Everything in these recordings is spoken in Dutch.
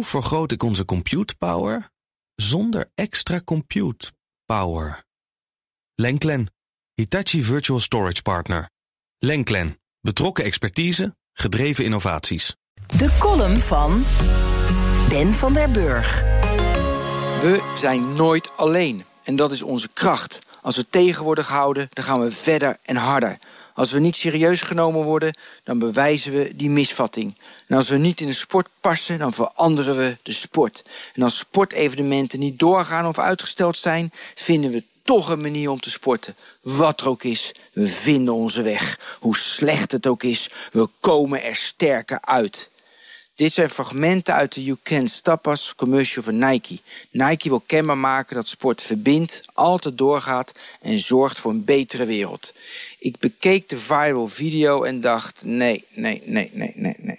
Hoe vergroot ik onze compute power zonder extra compute power? Lenklen, Hitachi Virtual Storage Partner. Lenklen, betrokken expertise, gedreven innovaties. De column van Ben van der Burg. We zijn nooit alleen. En dat is onze kracht. Als we tegen worden gehouden, dan gaan we verder en harder. Als we niet serieus genomen worden, dan bewijzen we die misvatting. En als we niet in de sport passen, dan veranderen we de sport. En als sportevenementen niet doorgaan of uitgesteld zijn, vinden we toch een manier om te sporten. Wat er ook is, we vinden onze weg. Hoe slecht het ook is, we komen er sterker uit. Dit zijn fragmenten uit de You Can Stop Us commercial van Nike. Nike wil kenbaar maken dat sport verbindt, altijd doorgaat en zorgt voor een betere wereld. Ik bekeek de viral video en dacht: nee, nee, nee, nee, nee, nee, nee, nee. Nee.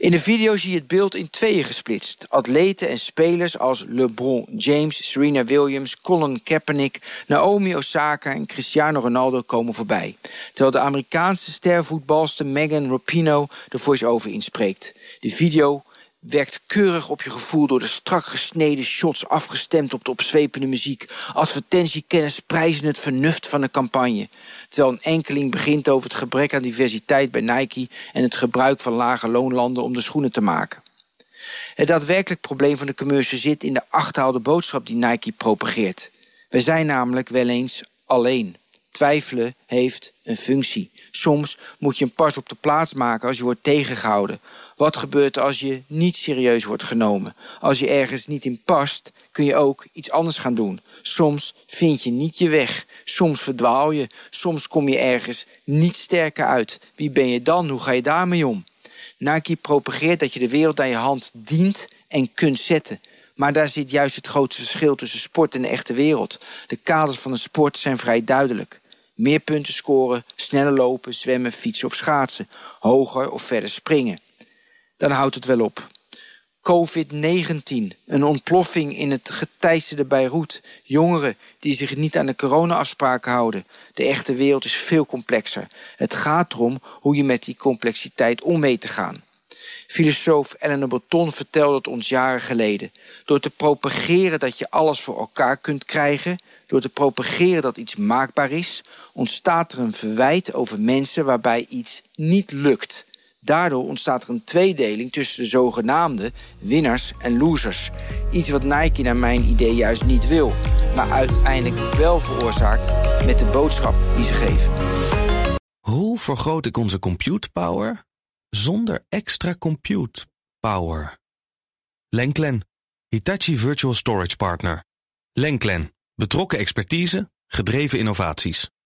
In de video zie je het beeld in tweeën gesplitst. Atleten en spelers als LeBron James, Serena Williams, Colin Kaepernick, Naomi Osaka en Cristiano Ronaldo komen voorbij. Terwijl de Amerikaanse stervoetbalster Megan Rapinoe de voice-over inspreekt. De video werkt keurig op je gevoel door de strak gesneden shots afgestemd op de opzwepende muziek. Advertentiekennis prijzen het vernuft van de campagne. Terwijl een enkeling begint over het gebrek aan diversiteit bij Nike en het gebruik van lage loonlanden om de schoenen te maken. Het daadwerkelijk probleem van de commercial zit in de achterhaalde boodschap die Nike propageert. We zijn namelijk wel eens alleen. Twijfelen heeft een functie. Soms moet je een pas op de plaats maken als je wordt tegengehouden. Wat gebeurt als je niet serieus wordt genomen? Als je ergens niet in past, kun je ook iets anders gaan doen. Soms vind je niet je weg. Soms verdwaal je. Soms kom je ergens niet sterker uit. Wie ben je dan? Hoe ga je daarmee om? Nike propageert dat je de wereld aan je hand dient en kunt zetten. Maar daar zit juist het grote verschil tussen sport en de echte wereld. De kaders van de sport zijn vrij duidelijk. Meer punten scoren, sneller lopen, zwemmen, fietsen of schaatsen. Hoger of verder springen. Dan houdt het wel op. COVID-19, een ontploffing in het geteisterde Beirut. Jongeren die zich niet aan de corona-afspraken houden. De echte wereld is veel complexer. Het gaat erom hoe je met die complexiteit om mee te gaan. Filosoof Ellen Breton vertelde het ons jaren geleden. Door te propageren dat je alles voor elkaar kunt krijgen... door te propageren dat iets maakbaar is... ontstaat er een verwijt over mensen waarbij iets niet lukt... Daardoor ontstaat er een tweedeling tussen de zogenaamde winnaars en losers. Iets wat Nike naar mijn idee juist niet wil, maar uiteindelijk wel veroorzaakt met de boodschap die ze geven. Hoe vergroot ik onze compute power zonder extra compute power? Lenklen, Hitachi Virtual Storage Partner. Lenklen, betrokken expertise, gedreven innovaties.